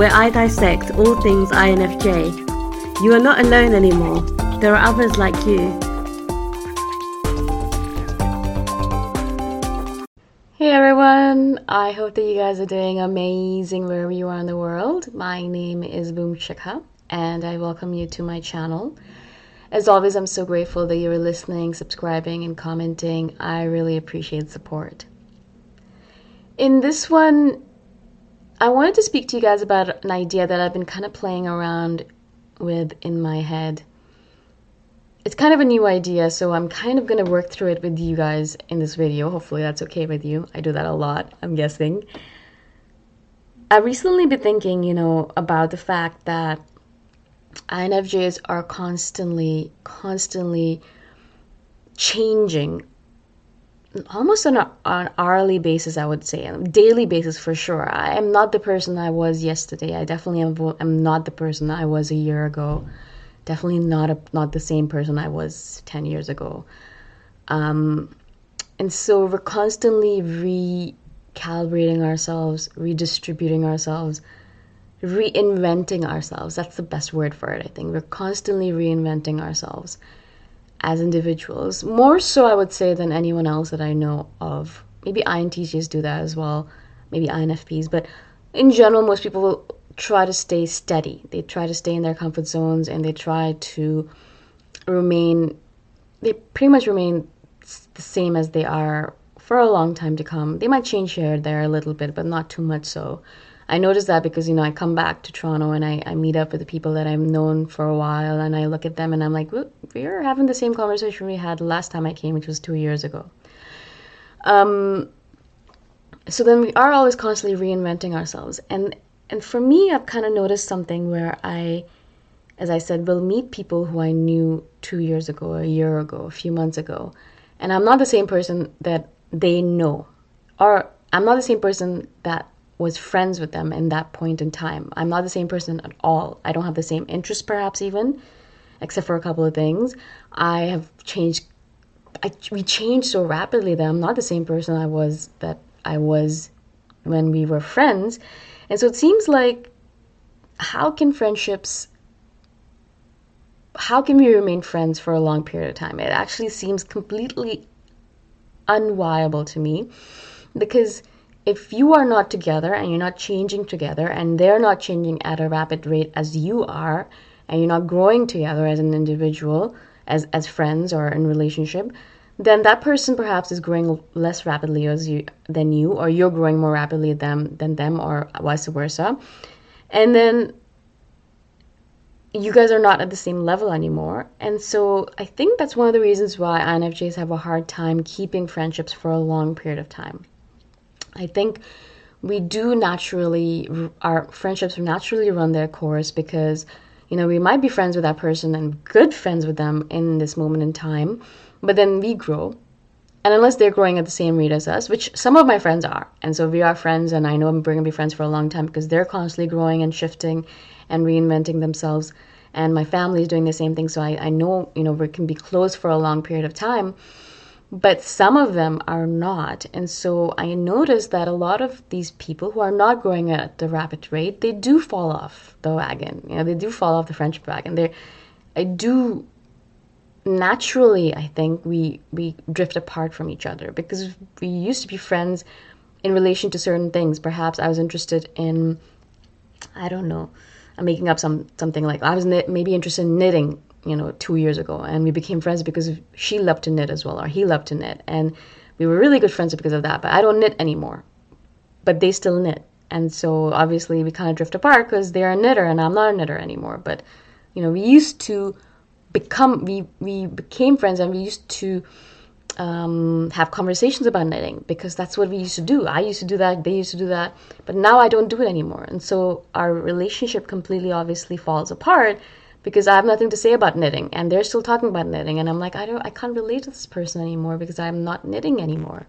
where I dissect all things INFJ. You are not alone anymore. There are others like you. Hey everyone, I hope that you guys are doing amazing wherever you are in the world. My name is Boom Shikha, and I welcome you to my channel. As always, I'm so grateful that you're listening, subscribing, and commenting. I really appreciate support. In this one, I wanted to speak to you guys about an idea that I've been kind of playing around with in my head. It's kind of a new idea, so I'm kind of going to work through it with you guys in this video. Hopefully, that's okay with you. I do that a lot, I'm guessing. I've recently been thinking, you know, about the fact that INFJs are constantly, constantly changing almost on an hourly basis, I would say, on daily basis for sure. I am not the person I was yesterday. I definitely am, am not the person I was a year ago. Definitely not a, not the same person I was ten years ago. Um, and so we're constantly recalibrating ourselves, redistributing ourselves, reinventing ourselves. That's the best word for it, I think. We're constantly reinventing ourselves as individuals. More so, I would say, than anyone else that I know of. Maybe INTJs do that as well, maybe INFPs, but in general, most people try to stay steady. They try to stay in their comfort zones and they try to remain, they pretty much remain the same as they are for a long time to come. They might change here or there a little bit, but not too much so. I notice that because, you know, I come back to Toronto and I, I meet up with the people that I've known for a while and I look at them and I'm like, we're having the same conversation we had last time I came, which was two years ago. Um, so then we are always constantly reinventing ourselves. And, and for me, I've kind of noticed something where I, as I said, will meet people who I knew two years ago, a year ago, a few months ago. And I'm not the same person that they know. Or I'm not the same person that was friends with them in that point in time. I'm not the same person at all. I don't have the same interests, perhaps even, except for a couple of things. I have changed. I, we changed so rapidly that I'm not the same person I was that I was when we were friends. And so it seems like how can friendships how can we remain friends for a long period of time? It actually seems completely unviable to me because if you are not together and you're not changing together and they're not changing at a rapid rate as you are and you're not growing together as an individual as as friends or in relationship then that person perhaps is growing less rapidly as you than you or you're growing more rapidly than than them or vice versa and then you guys are not at the same level anymore. And so I think that's one of the reasons why INFJs have a hard time keeping friendships for a long period of time. I think we do naturally, our friendships naturally run their course because, you know, we might be friends with that person and good friends with them in this moment in time, but then we grow. And unless they're growing at the same rate as us, which some of my friends are, and so we are friends, and I know I'm going to be friends for a long time because they're constantly growing and shifting and reinventing themselves, and my family is doing the same thing. So I, I know, you know, we can be close for a long period of time but some of them are not. And so I noticed that a lot of these people who are not growing at the rapid rate, they do fall off the wagon. You know, they do fall off the friendship wagon. They, I do naturally, I think we we drift apart from each other because we used to be friends in relation to certain things. Perhaps I was interested in, I don't know, I'm making up some something like I was maybe interested in knitting you know, two years ago. And we became friends because she loved to knit as well, or he loved to knit. And we were really good friends because of that. But I don't knit anymore. But they still knit. And so obviously we kind of drift apart because they're a knitter and I'm not a knitter anymore. But, you know, we used to become, we, we became friends and we used to um, have conversations about knitting because that's what we used to do. I used to do that, they used to do that. But now I don't do it anymore. And so our relationship completely obviously falls apart because I have nothing to say about knitting and they're still talking about knitting and I'm like I don't I can't relate to this person anymore because I'm not knitting anymore.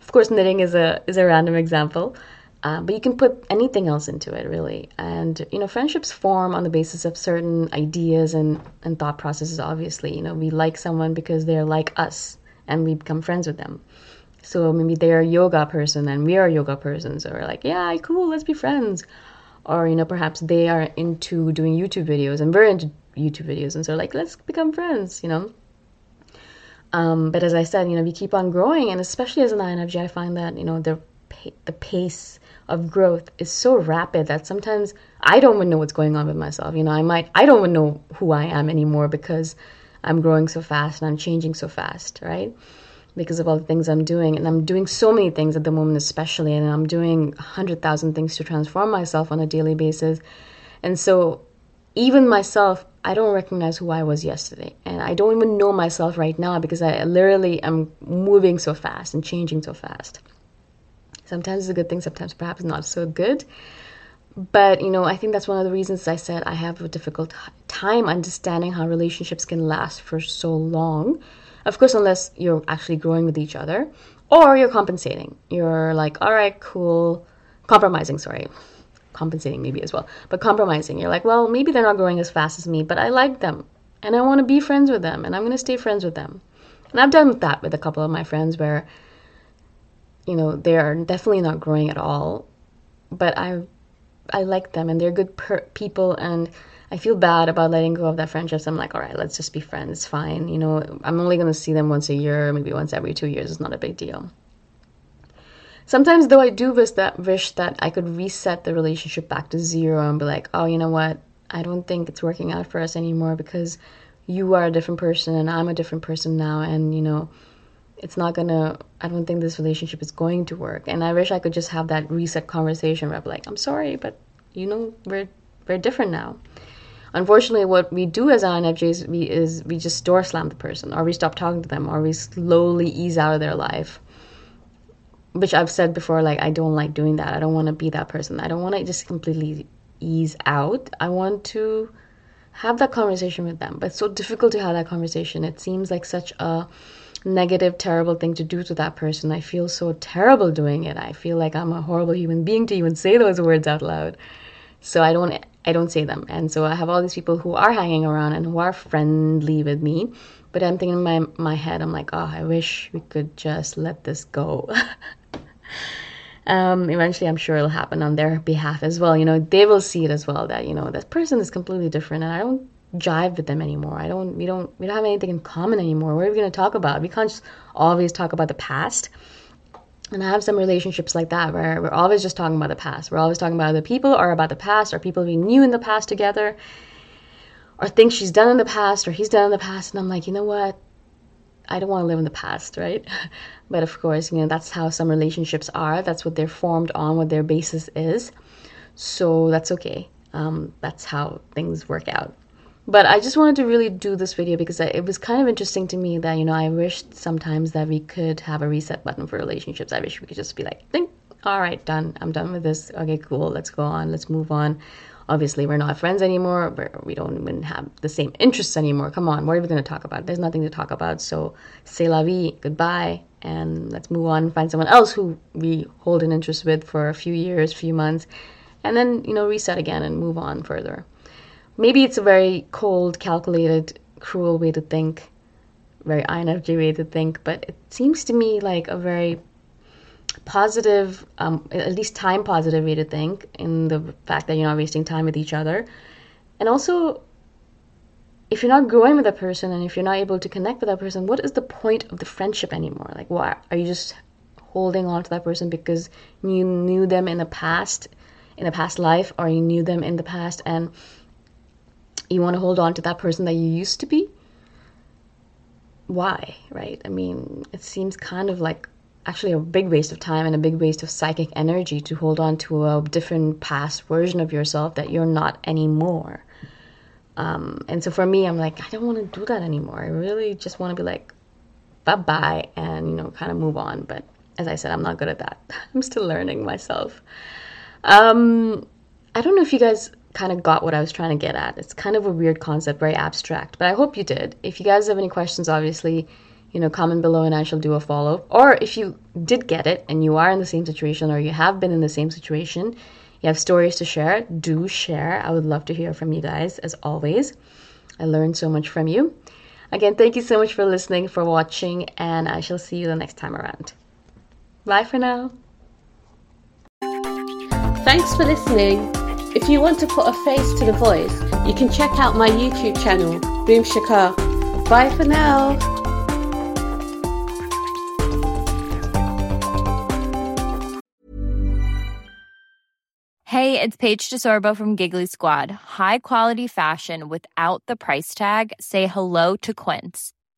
Of course knitting is a is a random example. Uh, but you can put anything else into it really and you know friendships form on the basis of certain ideas and, and thought processes obviously you know we like someone because they're like us and we become friends with them so maybe they're a yoga person and we are yoga persons so or like yeah cool let's be friends or you know perhaps they are into doing youtube videos and we're into youtube videos and so like let's become friends you know? Um, but as i said you know we keep on growing and especially as an infj i find that you know the the pace of growth is so rapid that sometimes i don't even know what's going on with myself you know? I might i don't even know who i am anymore because i'm growing so fast and i'm changing so fast right because of all the things I'm doing. And I'm doing so many things at the moment, especially, and I'm doing 100,000 things to transform myself on a daily basis. And so, even myself, I don't recognize who I was yesterday. And I don't even know myself right now because I literally am moving so fast and changing so fast. Sometimes it's a good thing, sometimes perhaps not so good. But, you know, I think that's one of the reasons I said I have a difficult time understanding how relationships can last for so long of course, unless you're actually growing with each other or you're compensating. You're like, all right, cool. Compromising, sorry. Compensating maybe as well. But compromising. You're like, well, maybe they're not growing as fast as me, but I like them and I want to be friends with them and I'm going to stay friends with them. And I've done that with a couple of my friends where, you know, they are definitely not growing at all. But I I like them and they're good per- people and I feel bad about letting go of that friendship. So I'm like, all right, let's just be friends. Fine. You know, I'm only going to see them once a year, maybe once every two years. It's not a big deal. Sometimes, though, I do wish that wish that I could reset the relationship back to zero and be like, oh, you know what? I don't think it's working out for us anymore because you are a different person and I'm a different person now, and you know, it's not gonna. I don't think this relationship is going to work. And I wish I could just have that reset conversation where I'm like, I'm sorry, but you know, we're we're different now unfortunately what we do as INFJs we is we just door slam the person or we stop talking to them or we slowly ease out of their life. Which I've said before like I don't like doing that. I don't want to be that person. I don't want to just completely ease out. I want to have that conversation with them. But it's so difficult to have that conversation. It seems like such a negative terrible thing to do to that person. I feel so terrible doing it. I feel like I'm a horrible human being to even say those words out loud. So I don't I don't say them. And so I have all these people who are hanging around and who are friendly with me. But I'm thinking in my, my head, I'm like, oh, I wish we could just let this go. um, eventually, I'm sure it'll happen on their behalf as well. You know, they will see it as well that, you know, this person is completely different and I don't jive with them anymore. I don't, we don't, we don't have anything in common anymore. What are we going to talk about? We can't just always talk about the past and I have some relationships like that where we're always just talking about the past. We're always talking about other people or about the past or people we knew in the past together or things she's done in the past or he's done in the past. And I'm like, you know what? I don't want to live in the past, right? but of course, you know, that's how some relationships are. That's what they're formed on, what their basis is. So that's okay. Um, that's how things work out. But I just wanted to really do this video because it was kind of interesting to me that, you know, I wished sometimes that we could have a reset button for relationships. I wish we could just be like, think, all right, done. I'm done with this. Okay, cool. Let's go on. Let's move on. Obviously, we're not friends anymore. We're, we don't even have the same interests anymore. Come on, what are we going to talk about? There's nothing to talk about. So, c'est la vie, goodbye, and let's move on. and Find someone else who we hold an interest with for a few years, few months, and then, you know, reset again and move on further maybe it's a very cold, calculated, cruel way to think, very INFJ way to think, but it seems to me like a very positive, um, at least time positive way to think in the fact that you're not wasting time with each other. And also, if you're not growing with a person and if you're not able to connect with that person, what is the point of the friendship anymore? Like, why are you just holding on to that person because you knew them in the past, in a past life, or you knew them in the past and you want to hold on to that person that you used to be? Why right? I mean it seems kind of like actually a big waste of time and a big waste of psychic energy to hold on to a different past version of yourself that you're not anymore. Um, and so for me i'm like i don't want to do that anymore. I really just want to be like bye bye and you know kind of move on. But as i said i'm not good at that. I'm still learning myself. Um, i don't know if you guys kind of got what I was trying to get at. It's kind of a weird concept, very abstract, but I hope you did. If you guys have any questions, obviously, you know, comment below and I shall do a follow. Or if you did get it and you are in the same situation or you have been in the same situation, you have stories to share, do share. I would love to hear from you guys as always. I learned so much from you. Again, thank you so much for listening, for watching, and I shall see you the next time around. Bye for now. Thanks for listening. If you want to put a face to the voice, you can check out my YouTube channel, Boom Shikha. Bye for now. Hey, it's Paige DeSorbo from Giggly Squad. High quality fashion without the price tag. Say hello to Quince.